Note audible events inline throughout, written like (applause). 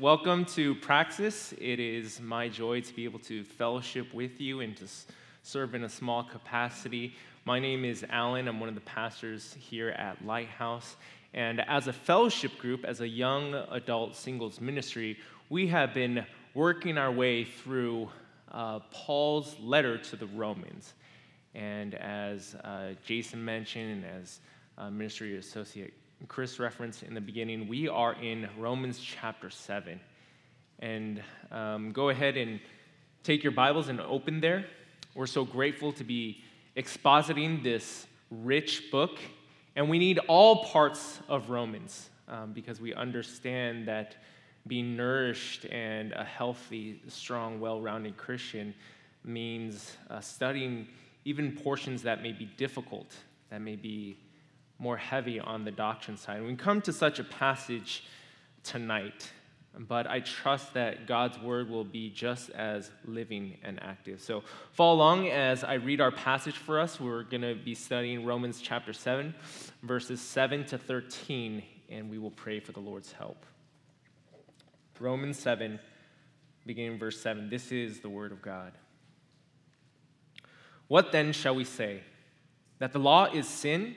Welcome to Praxis. It is my joy to be able to fellowship with you and to serve in a small capacity. My name is Alan. I'm one of the pastors here at Lighthouse. And as a fellowship group, as a young adult singles ministry, we have been working our way through uh, Paul's letter to the Romans. And as uh, Jason mentioned, and as uh, ministry associate Chris referenced in the beginning, we are in Romans chapter 7. And um, go ahead and take your Bibles and open there. We're so grateful to be expositing this rich book. And we need all parts of Romans um, because we understand that being nourished and a healthy, strong, well rounded Christian means uh, studying even portions that may be difficult, that may be more heavy on the doctrine side. We come to such a passage tonight, but I trust that God's word will be just as living and active. So follow along as I read our passage for us. We're going to be studying Romans chapter 7, verses 7 to 13, and we will pray for the Lord's help. Romans 7, beginning verse 7. This is the word of God. What then shall we say? That the law is sin?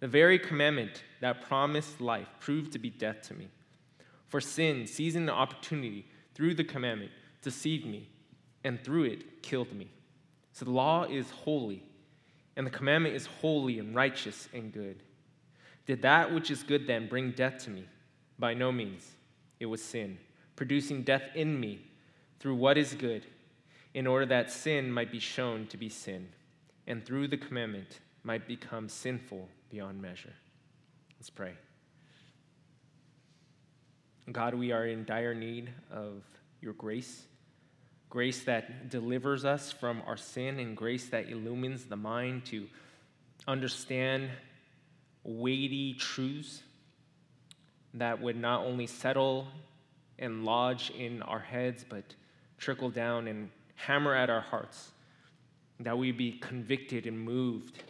The very commandment that promised life proved to be death to me. For sin, seizing the opportunity through the commandment, deceived me, and through it killed me. So the law is holy, and the commandment is holy and righteous and good. Did that which is good then bring death to me? By no means. It was sin, producing death in me through what is good, in order that sin might be shown to be sin, and through the commandment might become sinful beyond measure. Let's pray. God, we are in dire need of your grace, grace that delivers us from our sin, and grace that illumines the mind to understand weighty truths that would not only settle and lodge in our heads, but trickle down and hammer at our hearts, that we be convicted and moved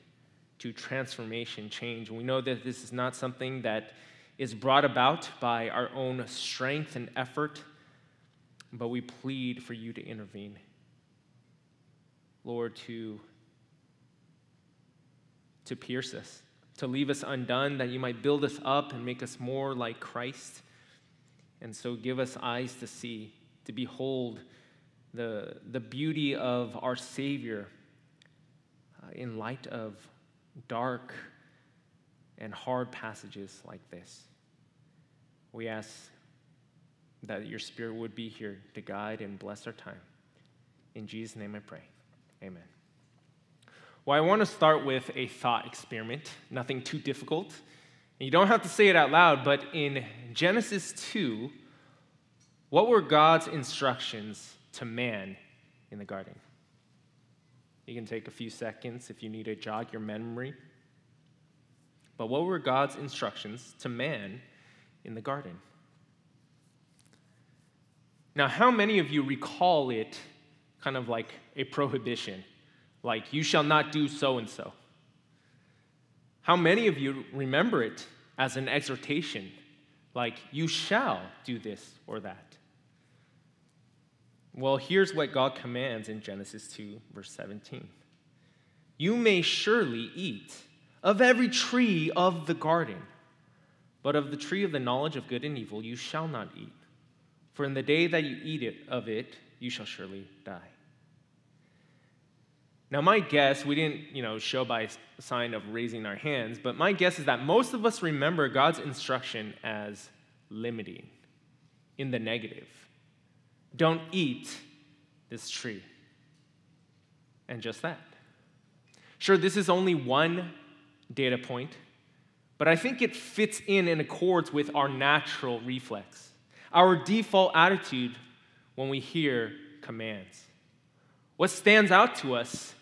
to transformation, change. We know that this is not something that is brought about by our own strength and effort, but we plead for you to intervene. Lord, to, to pierce us, to leave us undone, that you might build us up and make us more like Christ. And so give us eyes to see, to behold the, the beauty of our Savior uh, in light of dark and hard passages like this. We ask that your Spirit would be here to guide and bless our time. In Jesus' name I pray. Amen. Well, I want to start with a thought experiment, nothing too difficult. And you don't have to say it out loud, but in Genesis 2, what were God's instructions to man in the garden? You can take a few seconds if you need to jog your memory. But what were God's instructions to man in the garden? Now, how many of you recall it kind of like a prohibition, like, you shall not do so and so? How many of you remember it as an exhortation, like, you shall do this or that? Well, here's what God commands in Genesis 2, verse 17 You may surely eat of every tree of the garden, but of the tree of the knowledge of good and evil you shall not eat. For in the day that you eat it, of it, you shall surely die. Now, my guess, we didn't, you know, show by sign of raising our hands, but my guess is that most of us remember God's instruction as limiting, in the negative. Don't eat this tree. And just that. Sure, this is only one data point, but I think it fits in and accords with our natural reflex. our default attitude when we hear commands. What stands out to us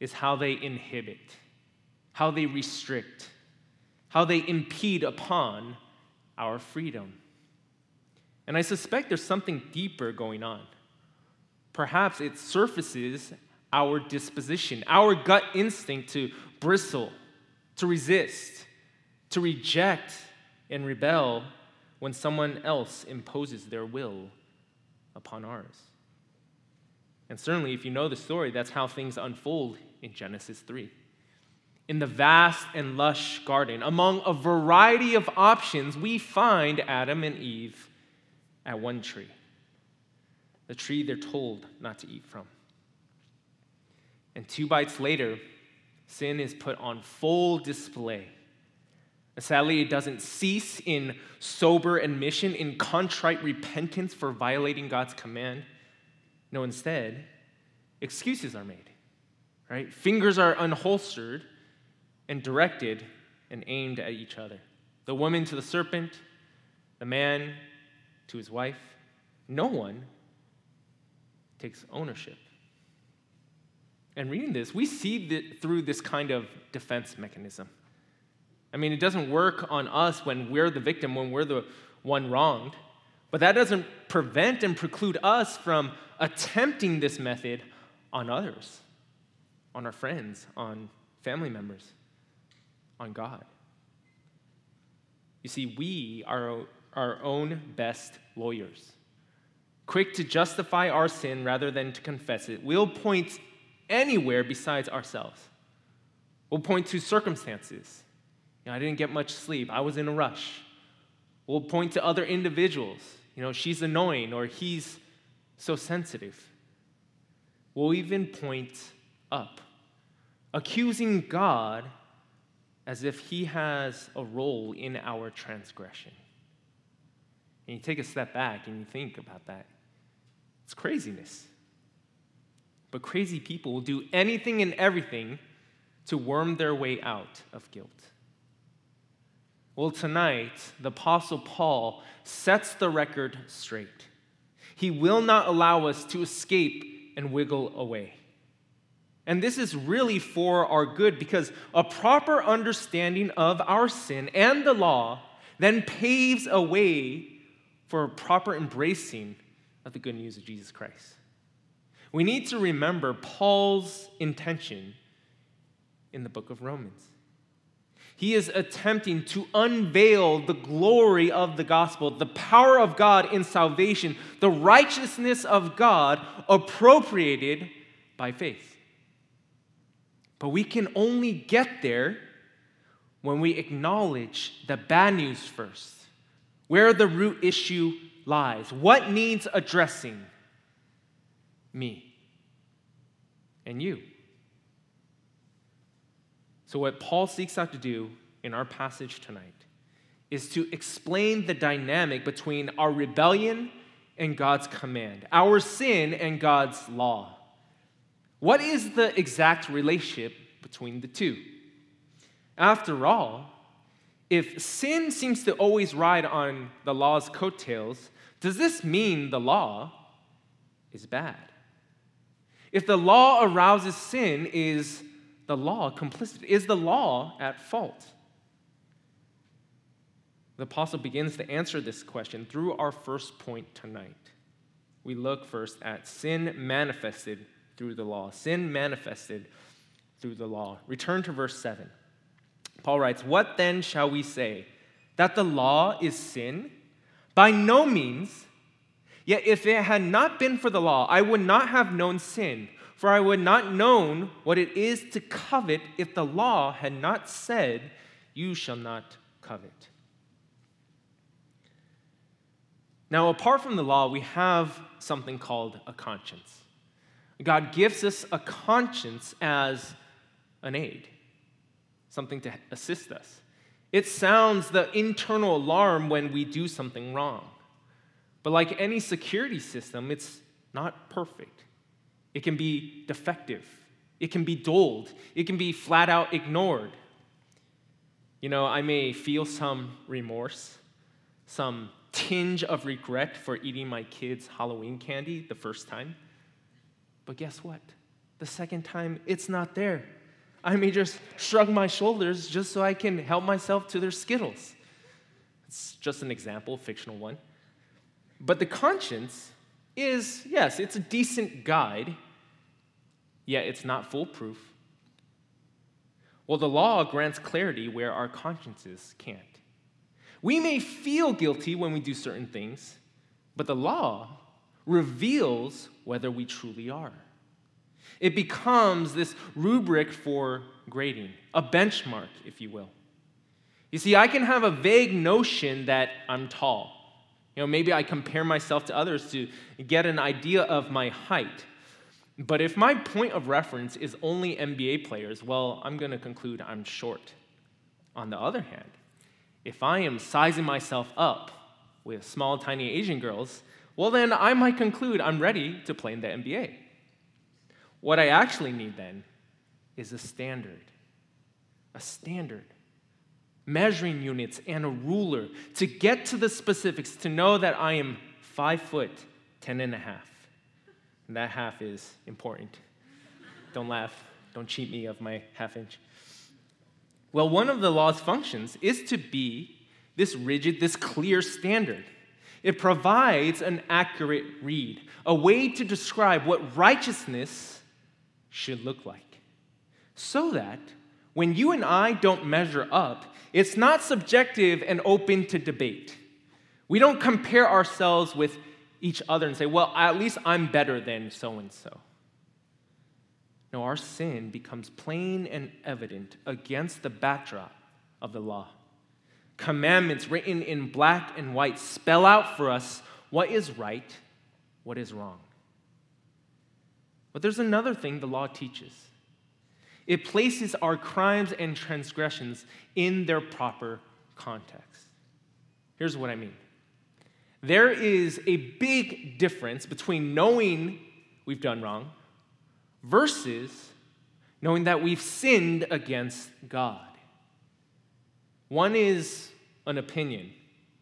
is how they inhibit, how they restrict, how they impede upon our freedom. And I suspect there's something deeper going on. Perhaps it surfaces our disposition, our gut instinct to bristle, to resist, to reject and rebel when someone else imposes their will upon ours. And certainly, if you know the story, that's how things unfold in Genesis 3. In the vast and lush garden, among a variety of options, we find Adam and Eve at one tree, the tree they're told not to eat from. And two bites later, sin is put on full display. Sadly, it doesn't cease in sober admission, in contrite repentance for violating God's command. No, instead, excuses are made, right? Fingers are unholstered and directed and aimed at each other. The woman to the serpent, the man to his wife. No one takes ownership. And reading this, we see that through this kind of defense mechanism. I mean, it doesn't work on us when we're the victim, when we're the one wronged. But that doesn't prevent and preclude us from attempting this method on others, on our friends, on family members, on God. You see, we are our own best lawyers, quick to justify our sin rather than to confess it. We'll point anywhere besides ourselves. We'll point to circumstances. You know, I didn't get much sleep. I was in a rush. We'll point to other individuals. You know, she's annoying or he's so sensitive. We'll even point up, accusing God as if he has a role in our transgression. And you take a step back and you think about that. It's craziness. But crazy people will do anything and everything to worm their way out of guilt. Well, tonight, the Apostle Paul sets the record straight. He will not allow us to escape and wiggle away. And this is really for our good because a proper understanding of our sin and the law then paves a way for a proper embracing of the good news of Jesus Christ. We need to remember Paul's intention in the book of Romans. He is attempting to unveil the glory of the gospel, the power of God in salvation, the righteousness of God appropriated by faith. But we can only get there when we acknowledge the bad news first, where the root issue lies, what needs addressing me and you. So, what Paul seeks out to do in our passage tonight is to explain the dynamic between our rebellion and God's command, our sin and God's law. What is the exact relationship between the two? After all, if sin seems to always ride on the law's coattails, does this mean the law is bad? If the law arouses sin, is the law complicit? Is the law at fault? The apostle begins to answer this question through our first point tonight. We look first at sin manifested through the law. Sin manifested through the law. Return to verse 7. Paul writes, What then shall we say? That the law is sin? By no means. Yet if it had not been for the law, I would not have known sin. For I would not known what it is to covet if the law had not said, You shall not covet. Now, apart from the law, we have something called a conscience. God gives us a conscience as an aid, something to assist us. It sounds the internal alarm when we do something wrong. But like any security system, it's not perfect. It can be defective. It can be dulled. It can be flat out ignored. You know, I may feel some remorse, some tinge of regret for eating my kids' Halloween candy the first time. But guess what? The second time, it's not there. I may just shrug my shoulders just so I can help myself to their Skittles. It's just an example, fictional one. But the conscience is, yes, it's a decent guide, yet it's not foolproof. Well, the law grants clarity where our consciences can't. We may feel guilty when we do certain things, but the law reveals whether we truly are. It becomes this rubric for grading, a benchmark, if you will. You see, I can have a vague notion that I'm tall. You know, maybe I compare myself to others to get an idea of my height. But if my point of reference is only NBA players, well, I'm going to conclude I'm short. On the other hand, if I am sizing myself up with small, tiny Asian girls, well, then I might conclude I'm ready to play in the NBA. What I actually need then is a standard. A standard. Measuring units and a ruler to get to the specifics, to know that I am five foot, ten and a half. And that half is important. Don't laugh. Don't cheat me of my half inch. Well, one of the law's functions is to be this rigid, this clear standard. It provides an accurate read, a way to describe what righteousness should look like. So that when you and I don't measure up, it's not subjective and open to debate. We don't compare ourselves with each other and say, well, at least I'm better than so and so. No, our sin becomes plain and evident against the backdrop of the law. Commandments written in black and white spell out for us what is right, what is wrong. But there's another thing the law teaches it places our crimes and transgressions in their proper context. Here's what I mean there is a big difference between knowing we've done wrong versus knowing that we've sinned against God. One is an opinion.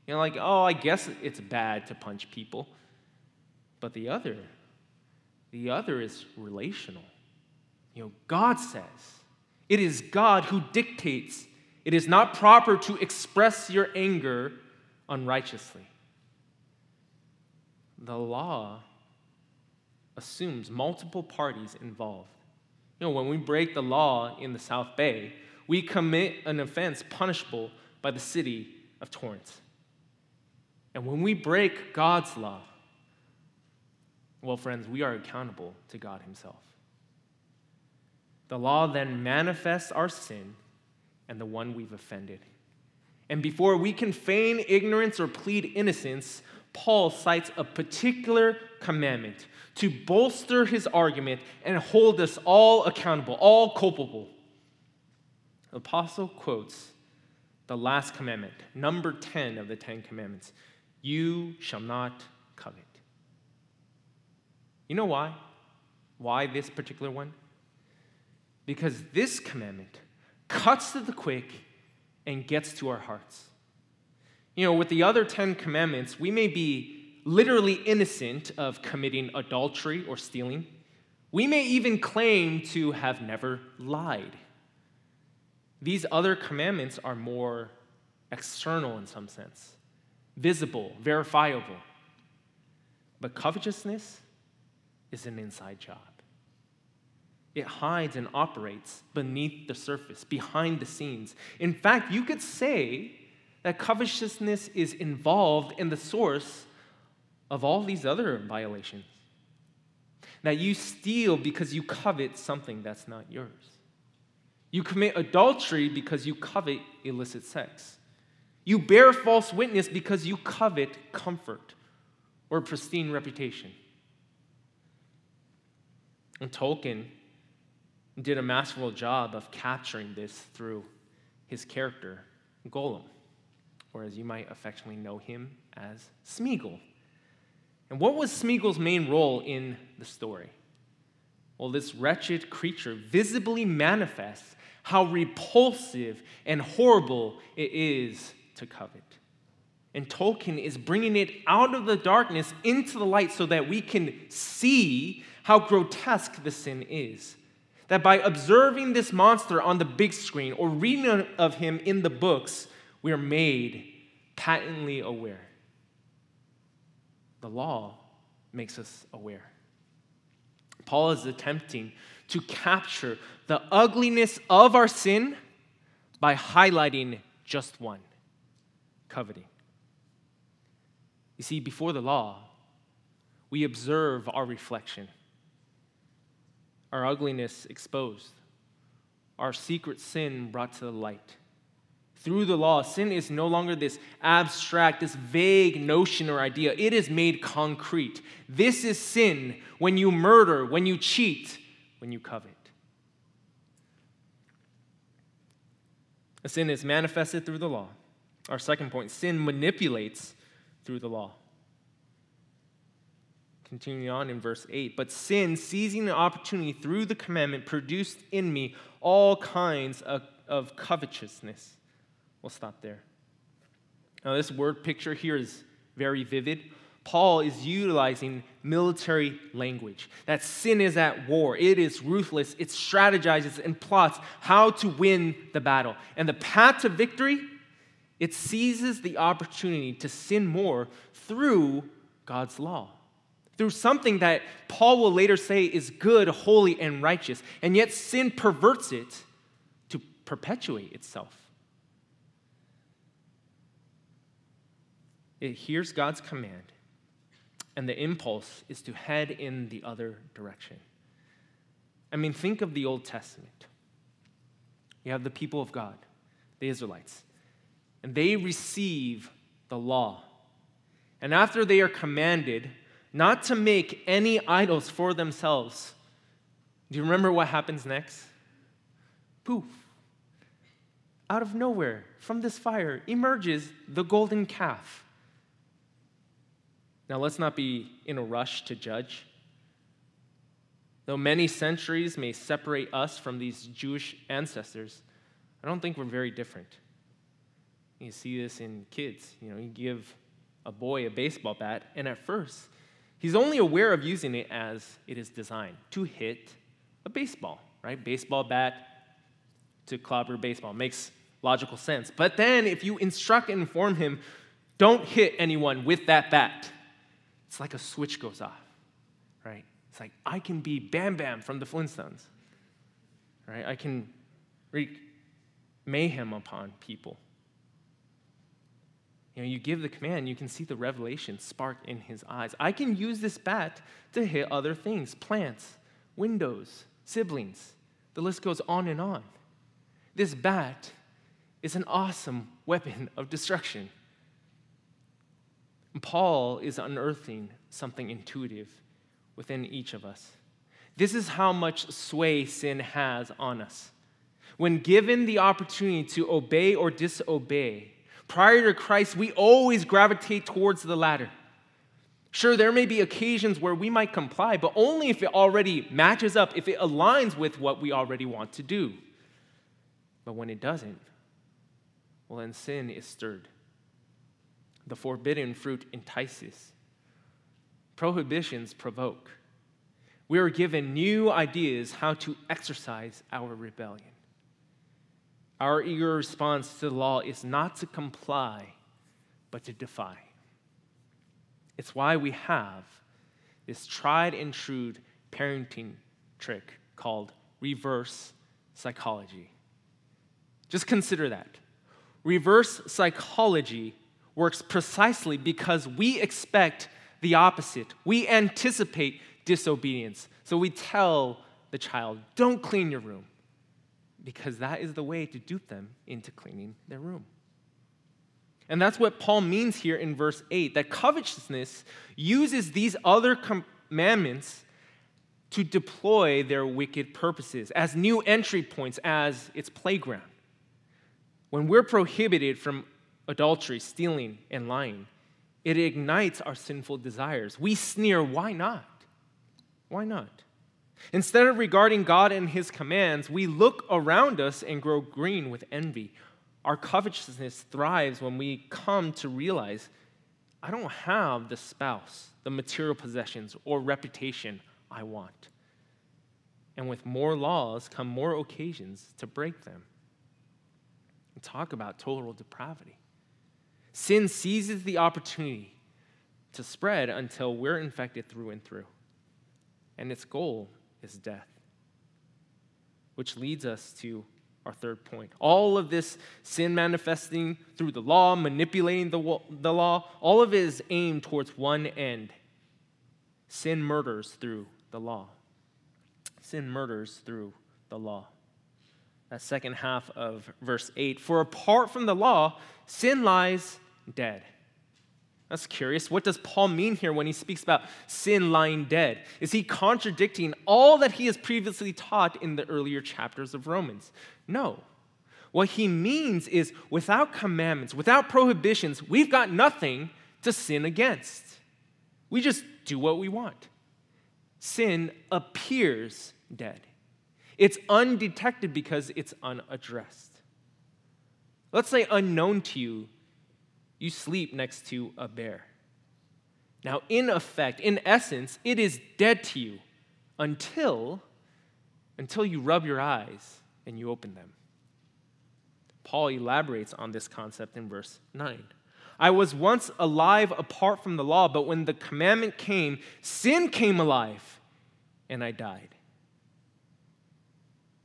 You know, like, oh, I guess it's bad to punch people. But the other, the other is relational. You know, God says it is God who dictates. It is not proper to express your anger unrighteously. The law assumes multiple parties involved. You know, when we break the law in the South Bay, we commit an offense punishable by the city of Torrance. And when we break God's law, well, friends, we are accountable to God Himself. The law then manifests our sin and the one we've offended. And before we can feign ignorance or plead innocence, Paul cites a particular commandment to bolster his argument and hold us all accountable, all culpable. The apostle quotes the last commandment, number 10 of the 10 commandments You shall not covet. You know why? Why this particular one? Because this commandment cuts to the quick and gets to our hearts. You know, with the other 10 commandments, we may be literally innocent of committing adultery or stealing. We may even claim to have never lied. These other commandments are more external in some sense, visible, verifiable. But covetousness is an inside job. It hides and operates beneath the surface, behind the scenes. In fact, you could say that covetousness is involved in the source of all these other violations. That you steal because you covet something that's not yours. You commit adultery because you covet illicit sex. You bear false witness because you covet comfort or pristine reputation. And Tolkien did a masterful job of capturing this through his character, Gollum or as you might affectionately know him as Smeagol. And what was Smeagol's main role in the story? Well, this wretched creature visibly manifests how repulsive and horrible it is to covet. And Tolkien is bringing it out of the darkness into the light so that we can see how grotesque the sin is. That by observing this monster on the big screen or reading of him in the books, we are made patently aware. The law makes us aware. Paul is attempting to capture the ugliness of our sin by highlighting just one coveting. You see, before the law, we observe our reflection, our ugliness exposed, our secret sin brought to the light. Through the law, sin is no longer this abstract, this vague notion or idea. It is made concrete. This is sin when you murder, when you cheat, when you covet. Sin is manifested through the law. Our second point sin manipulates through the law. Continuing on in verse 8, but sin, seizing the opportunity through the commandment, produced in me all kinds of, of covetousness. We'll stop there. Now, this word picture here is very vivid. Paul is utilizing military language. That sin is at war, it is ruthless, it strategizes and plots how to win the battle. And the path to victory, it seizes the opportunity to sin more through God's law through something that Paul will later say is good, holy, and righteous. And yet sin perverts it to perpetuate itself. It hears God's command, and the impulse is to head in the other direction. I mean, think of the Old Testament. You have the people of God, the Israelites, and they receive the law. And after they are commanded not to make any idols for themselves. Do you remember what happens next? Poof. Out of nowhere, from this fire, emerges the golden calf. Now, let's not be in a rush to judge. Though many centuries may separate us from these Jewish ancestors, I don't think we're very different. You see this in kids. You know, you give a boy a baseball bat, and at first, He's only aware of using it as it is designed to hit a baseball, right? Baseball bat to clobber baseball. Makes logical sense. But then if you instruct and inform him, don't hit anyone with that bat, it's like a switch goes off, right? It's like, I can be Bam Bam from the Flintstones, right? I can wreak mayhem upon people. You know, you give the command, you can see the revelation spark in his eyes. I can use this bat to hit other things plants, windows, siblings. The list goes on and on. This bat is an awesome (laughs) weapon of destruction. Paul is unearthing something intuitive within each of us. This is how much sway sin has on us. When given the opportunity to obey or disobey, Prior to Christ, we always gravitate towards the latter. Sure, there may be occasions where we might comply, but only if it already matches up, if it aligns with what we already want to do. But when it doesn't, well, then sin is stirred. The forbidden fruit entices, prohibitions provoke. We are given new ideas how to exercise our rebellion. Our eager response to the law is not to comply, but to defy. It's why we have this tried and true parenting trick called reverse psychology. Just consider that. Reverse psychology works precisely because we expect the opposite. We anticipate disobedience. So we tell the child, don't clean your room because that is the way to dupe them into cleaning their room. And that's what Paul means here in verse 8 that covetousness uses these other commandments to deploy their wicked purposes as new entry points, as its playground. When we're prohibited from adultery, stealing, and lying, it ignites our sinful desires. We sneer, why not? Why not? Instead of regarding God and His commands, we look around us and grow green with envy. Our covetousness thrives when we come to realize I don't have the spouse, the material possessions, or reputation I want. And with more laws come more occasions to break them. And talk about total depravity. Sin seizes the opportunity to spread until we're infected through and through. And its goal is death. Which leads us to our third point. All of this sin manifesting through the law, manipulating the, the law, all of it is aimed towards one end sin murders through the law. Sin murders through the law. That second half of verse 8 For apart from the law, sin lies dead. That's curious. What does Paul mean here when he speaks about sin lying dead? Is he contradicting all that he has previously taught in the earlier chapters of Romans? No. What he means is without commandments, without prohibitions, we've got nothing to sin against. We just do what we want. Sin appears dead. It's undetected because it's unaddressed. Let's say unknown to you, you sleep next to a bear. Now, in effect, in essence, it is dead to you until, until you rub your eyes and you open them. Paul elaborates on this concept in verse 9. I was once alive apart from the law, but when the commandment came, sin came alive and I died.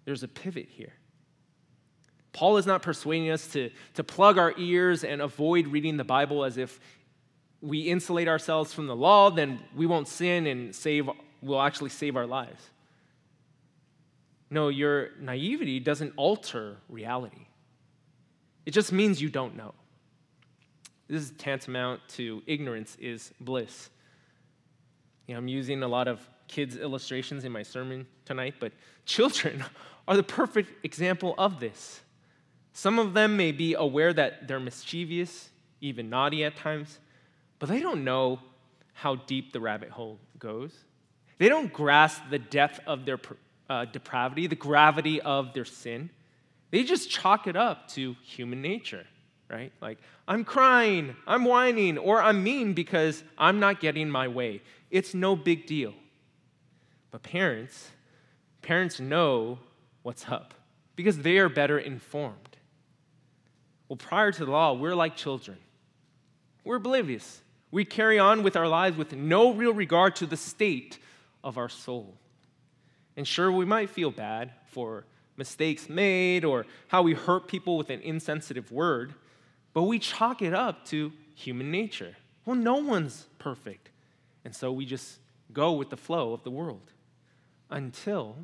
There's a pivot here. Paul is not persuading us to, to plug our ears and avoid reading the Bible as if we insulate ourselves from the law, then we won't sin and save, we'll actually save our lives. No, your naivety doesn't alter reality. It just means you don't know. This is tantamount to ignorance is bliss. You know, I'm using a lot of kids' illustrations in my sermon tonight, but children (laughs) are the perfect example of this. Some of them may be aware that they're mischievous, even naughty at times, but they don't know how deep the rabbit hole goes. They don't grasp the depth of their uh, depravity, the gravity of their sin. They just chalk it up to human nature, right? Like, I'm crying, I'm whining, or I'm mean because I'm not getting my way. It's no big deal. But parents, parents know what's up because they are better informed. Well, prior to the law, we're like children. We're oblivious. We carry on with our lives with no real regard to the state of our soul. And sure, we might feel bad for mistakes made or how we hurt people with an insensitive word, but we chalk it up to human nature. Well, no one's perfect. And so we just go with the flow of the world until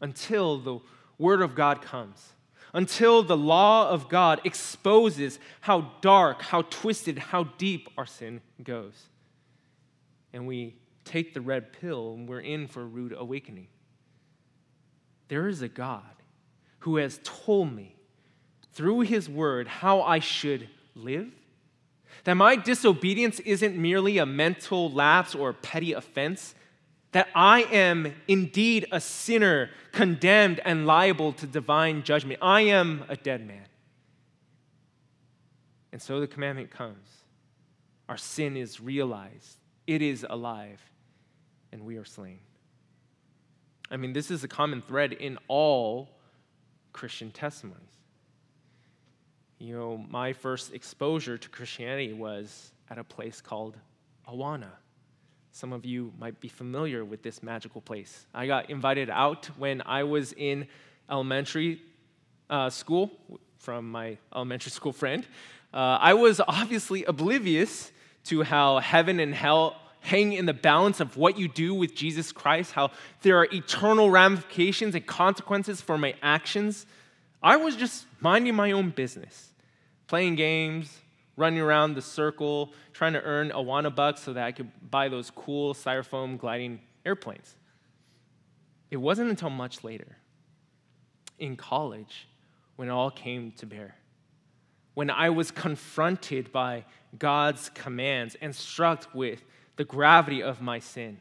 until the word of God comes until the law of God exposes how dark, how twisted, how deep our sin goes. And we take the red pill and we're in for a rude awakening. There is a God who has told me through his word how I should live. That my disobedience isn't merely a mental lapse or a petty offense, that I am indeed a sinner, condemned and liable to divine judgment. I am a dead man. And so the commandment comes. Our sin is realized, it is alive, and we are slain. I mean, this is a common thread in all Christian testimonies. You know, my first exposure to Christianity was at a place called Awana. Some of you might be familiar with this magical place. I got invited out when I was in elementary uh, school from my elementary school friend. Uh, I was obviously oblivious to how heaven and hell hang in the balance of what you do with Jesus Christ, how there are eternal ramifications and consequences for my actions. I was just minding my own business, playing games, running around the circle, trying to earn Awana bucks so that I could buy those cool styrofoam gliding airplanes. It wasn't until much later, in college, when it all came to bear. When I was confronted by God's commands and struck with the gravity of my sin.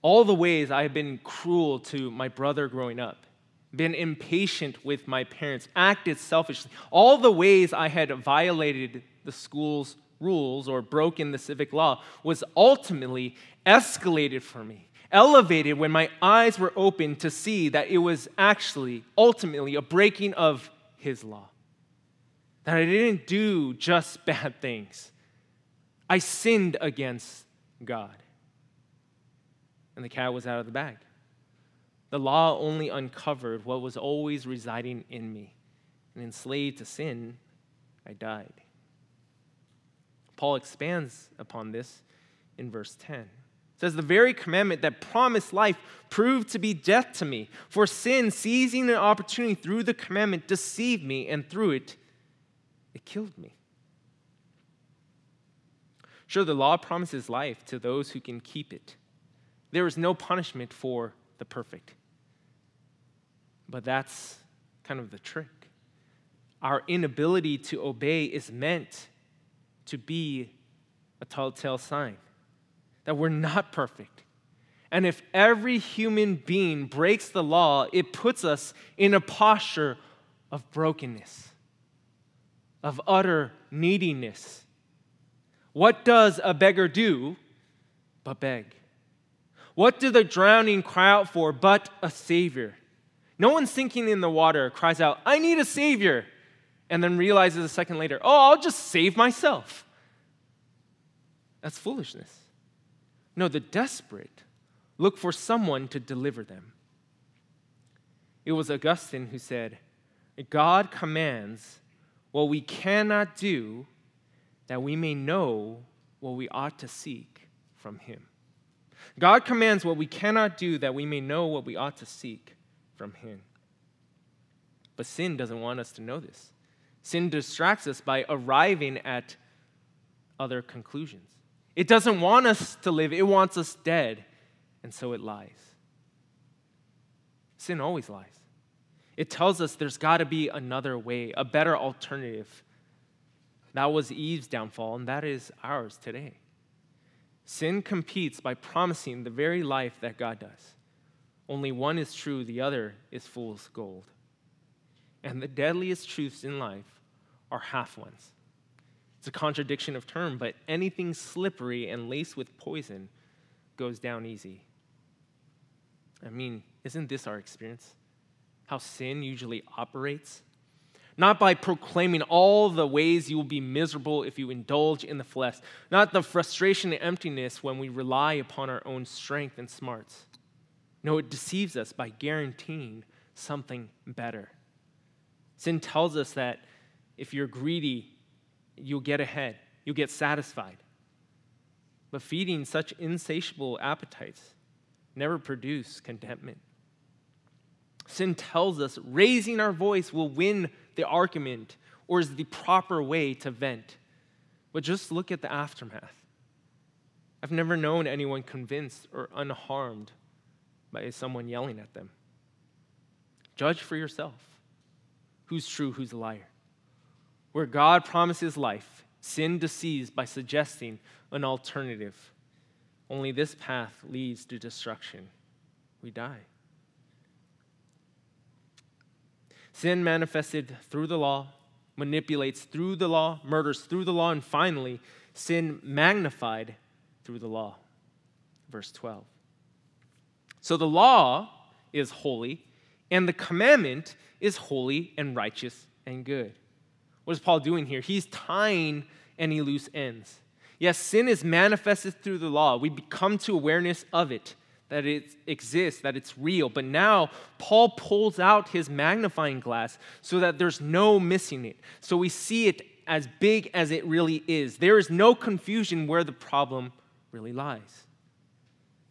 All the ways I had been cruel to my brother growing up, been impatient with my parents, acted selfishly. All the ways I had violated the school's rules or broken the civic law was ultimately escalated for me, elevated when my eyes were open to see that it was actually ultimately a breaking of his law. That I didn't do just (laughs) bad things, I sinned against God. And the cat was out of the bag. The law only uncovered what was always residing in me. And enslaved to sin, I died. Paul expands upon this in verse 10. It says, The very commandment that promised life proved to be death to me. For sin, seizing an opportunity through the commandment, deceived me, and through it, it killed me. Sure, the law promises life to those who can keep it. There is no punishment for the perfect. But that's kind of the trick. Our inability to obey is meant to be a telltale sign that we're not perfect. And if every human being breaks the law, it puts us in a posture of brokenness, of utter neediness. What does a beggar do but beg? What do the drowning cry out for but a Savior? No one sinking in the water cries out, I need a Savior and then realizes a second later, oh, I'll just save myself. That's foolishness. No, the desperate look for someone to deliver them. It was Augustine who said, God commands what we cannot do that we may know what we ought to seek from Him. God commands what we cannot do that we may know what we ought to seek from Him. But sin doesn't want us to know this. Sin distracts us by arriving at other conclusions. It doesn't want us to live, it wants us dead, and so it lies. Sin always lies. It tells us there's got to be another way, a better alternative. That was Eve's downfall, and that is ours today. Sin competes by promising the very life that God does. Only one is true, the other is fool's gold. And the deadliest truths in life are half ones. It's a contradiction of term, but anything slippery and laced with poison goes down easy. I mean, isn't this our experience? How sin usually operates? Not by proclaiming all the ways you will be miserable if you indulge in the flesh, not the frustration and emptiness when we rely upon our own strength and smarts. No, it deceives us by guaranteeing something better. Sin tells us that if you're greedy, you'll get ahead, you'll get satisfied. But feeding such insatiable appetites never produce contentment. Sin tells us raising our voice will win the argument or is the proper way to vent. But just look at the aftermath. I've never known anyone convinced or unharmed by someone yelling at them. Judge for yourself who's true, who's a liar. Where God promises life, sin deceives by suggesting an alternative. Only this path leads to destruction. We die. Sin manifested through the law, manipulates through the law, murders through the law, and finally, sin magnified through the law. Verse 12. So the law is holy, and the commandment is holy and righteous and good. What is Paul doing here? He's tying any loose ends. Yes, sin is manifested through the law. We become to awareness of it, that it exists, that it's real. But now, Paul pulls out his magnifying glass so that there's no missing it. So we see it as big as it really is. There is no confusion where the problem really lies.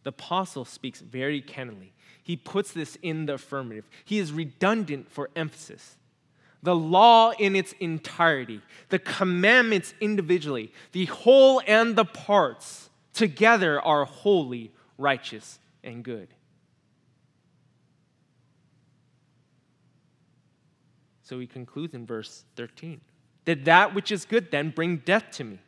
The apostle speaks very candidly. He puts this in the affirmative. He is redundant for emphasis. The law in its entirety, the commandments individually, the whole and the parts together are holy, righteous, and good. So he concludes in verse 13 Did that which is good then bring death to me?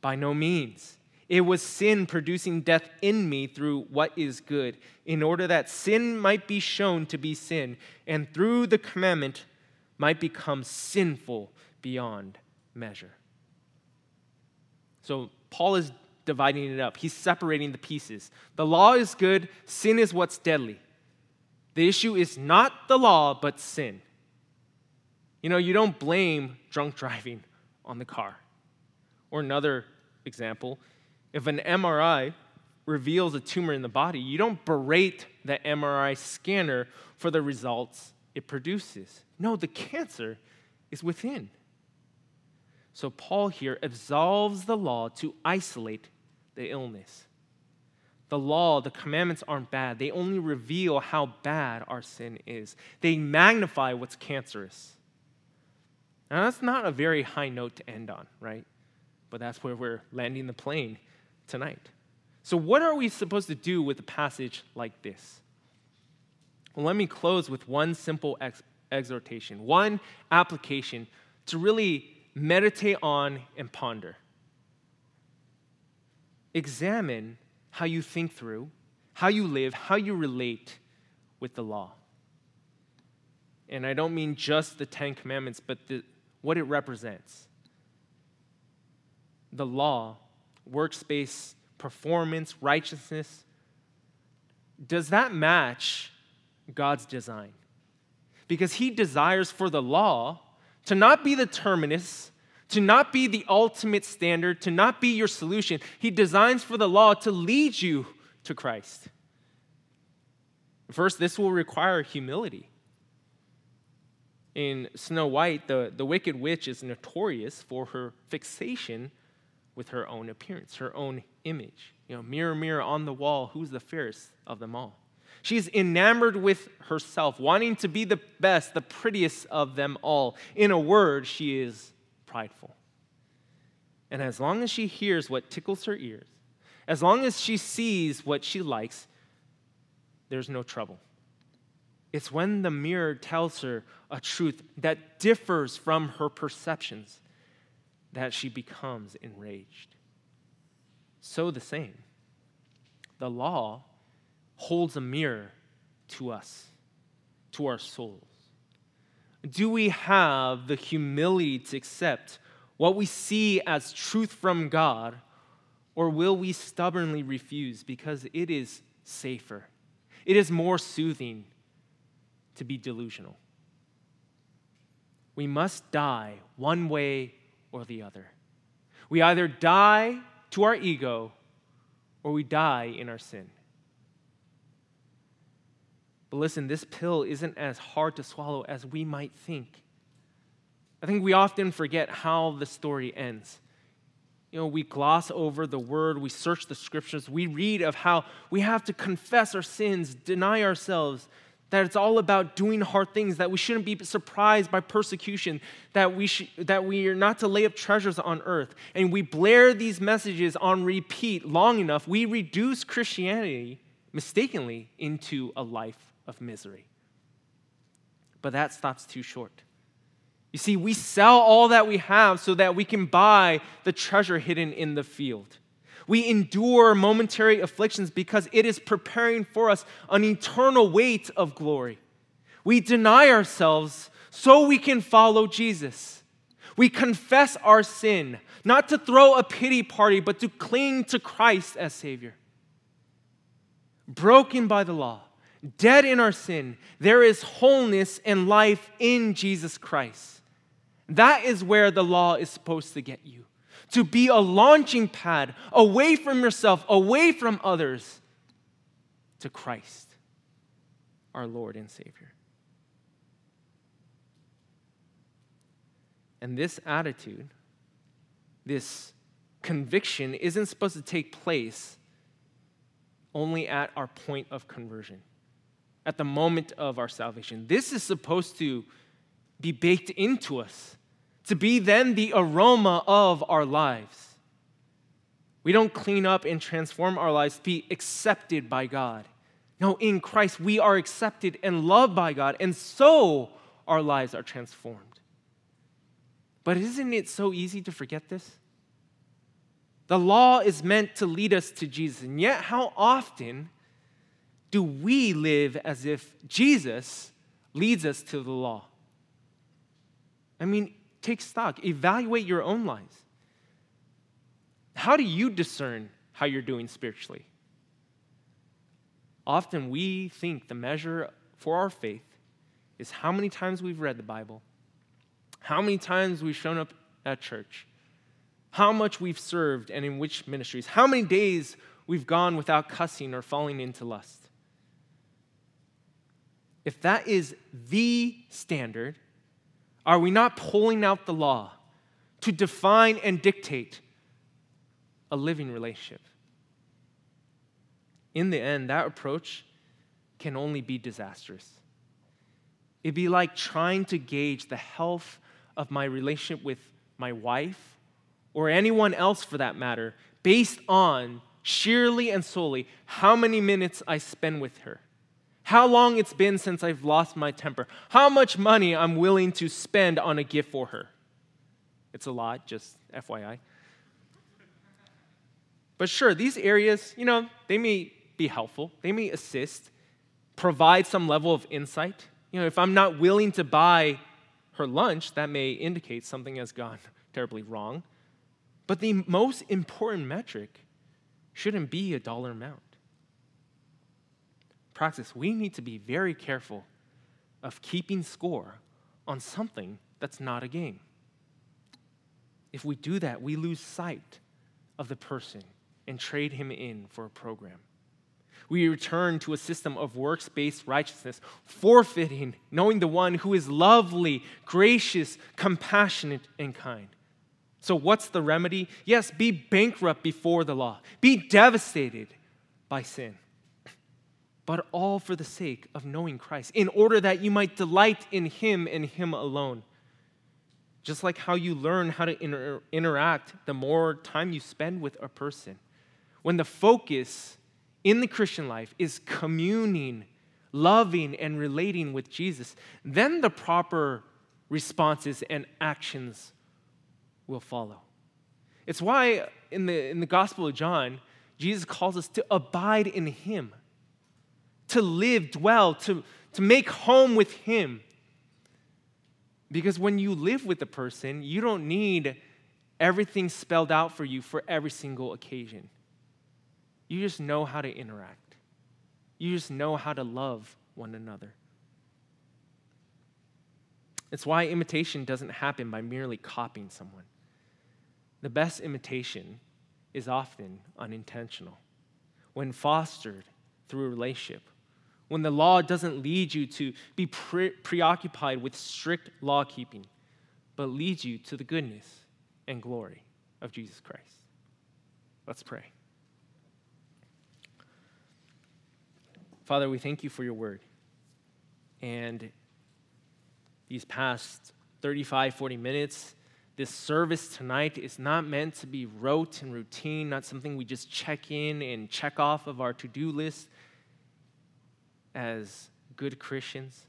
By no means. It was sin producing death in me through what is good, in order that sin might be shown to be sin, and through the commandment might become sinful beyond measure. So Paul is dividing it up, he's separating the pieces. The law is good, sin is what's deadly. The issue is not the law, but sin. You know, you don't blame drunk (laughs) driving on the car. Or another example, if an MRI reveals a tumor in the body, you don't berate the MRI scanner for the results it produces. No, the cancer is within. So Paul here absolves the law to isolate the illness. The law, the commandments aren't bad. They only reveal how bad our sin is. They magnify what's cancerous. Now, that's not a very high note to end on, right? But that's where we're landing the plane tonight. So, what are we supposed to do with a passage like this? Well, let me close with one simple ex- exhortation, one application to really meditate on and ponder. Examine how you think through, how you live, how you relate with the law. And I don't mean just the Ten Commandments, but the, what it represents. The law, works based, performance, righteousness, does that match God's design? Because He desires for the law to not be the terminus, to not be the ultimate standard, to not be your solution. He designs for the law to lead you to Christ. First, this will require humility. In Snow White, the, the wicked witch is notorious for her fixation with her own appearance, her own image. You know, mirror, mirror on the wall, who's the fairest of them all? She's enamored with herself, wanting to be the best, the prettiest of them all. In a word, she is prideful. And as long as she hears what tickles her ears, as long as she sees what she likes, there's no trouble. It's when the mirror tells her a truth that differs from her perceptions that she becomes enraged. So the same. The law holds a mirror to us, to our souls? Do we have the humility to accept what we see as truth from God, or will we stubbornly refuse because it is safer? It is more soothing to be delusional. We must die one way or the other. We either die to our ego or we die in our sin. But listen, this pill isn't as hard to swallow as we might think. I think we often forget how the story ends. You know, we gloss over the word, we search the scriptures, we read of how we have to confess our sins, deny ourselves, that it's all about doing hard things, that we shouldn't be surprised by persecution, that we, sh- that we are not to lay up treasures on earth. And we blare these messages on repeat long enough, we reduce Christianity mistakenly into a life of misery. But that stops too short. You see, we sell all that we have so that we can buy the treasure hidden in the field. We endure momentary afflictions because it is preparing for us an eternal weight of glory. We deny ourselves so we can follow Jesus. We confess our sin, not to throw a pity party, but to cling to Christ as Savior. Broken by the law, dead in our sin, there is wholeness and life in Jesus Christ. That is where the law is supposed to get you to be a launching pad away from yourself, away from others, to Christ, our Lord and Savior. And this attitude, this conviction, isn't supposed to take place only at our point of conversion at the moment of our salvation. This is supposed to be baked into us, to be then the aroma of our lives. We don't clean up and transform our lives to be accepted by God. No, in Christ, we are accepted and loved by God, and so our lives are transformed. But isn't it so easy to forget this? The law is meant to lead us to Jesus. And yet, how often do we live as if Jesus leads us to the law? I mean, take stock, evaluate your own lives. How do you discern how you're doing spiritually? Often we think the measure for our faith is how many times we've read the Bible, how many times we've shown up at church, how much we've served and in which ministries, how many days we've gone without cussing or falling into lust. If that is the standard, are we not pulling out the law to define and dictate a living relationship? In the end, that approach can only be disastrous. It'd be like trying to gauge the health of my relationship with my wife or anyone else for that matter based on sheerly and solely how many minutes I spend with her, how long it's been since I've lost my temper, how much money I'm willing to spend on a gift for her. It's a lot, just FYI. But sure, these areas, you know, they may be helpful, they may assist, provide some level of insight. You know, if I'm not willing to buy her lunch, that may indicate something has gone (laughs) terribly wrong. But the most important metric shouldn't be a dollar amount. Praxis, we need to be very careful of keeping score on something that's not a game. If we do that, we lose sight of the person and trade him in for a program. We return to a system of works based righteousness, forfeiting knowing the one who is lovely, gracious, compassionate, and kind. So, what's the remedy? Yes, be bankrupt before the law, be devastated by sin, but all for the sake of knowing Christ, in order that you might delight in Him and Him alone. Just like how you learn how to inter- interact the more time you spend with a person. When the focus in the Christian life is communing, loving, and relating with Jesus, then the proper responses and actions will follow. It's why in the, in the Gospel of John, Jesus calls us to abide in Him, to live, dwell, to, to make home with Him. Because when you live with a person, you don't need everything spelled out for you for every single occasion. You just know how to interact, you just know how to love one another. It's why imitation doesn't happen by merely copying someone. The best imitation is often unintentional. When fostered through a relationship, when the law doesn't lead you to be pre- preoccupied with strict law keeping, but leads you to the goodness and glory of Jesus Christ. Let's pray. Father, we thank you for your word. And these past 35, 40 minutes, this service tonight is not meant to be rote and routine, not something we just check in and check off of our to do list as good Christians.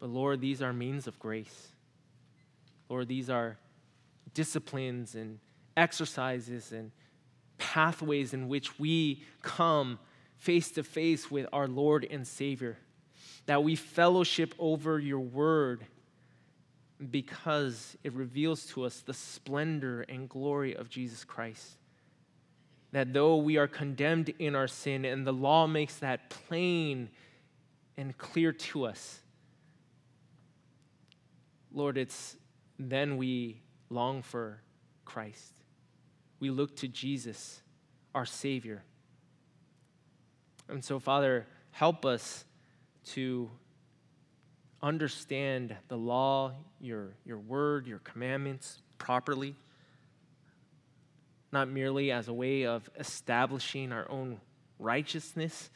But Lord, these are means of grace. Lord, these are disciplines and exercises and pathways in which we come face to face with our Lord and Savior, that we fellowship over your word because it reveals to us the splendor and glory of Jesus Christ. That though we are condemned in our sin, and the law makes that plain and clear to us, Lord, it's then we long for Christ. We look to Jesus, our Savior. And so, Father, help us to understand the law, your, your word, your commandments properly, not merely as a way of establishing our own righteousness,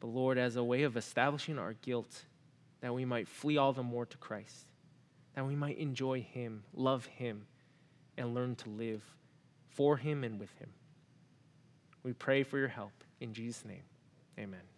but Lord, as a way of establishing our guilt, that we might flee all the more to Christ, that we might enjoy Him, love Him, and learn to live for Him and with Him. We pray for your help. In Jesus' name, amen.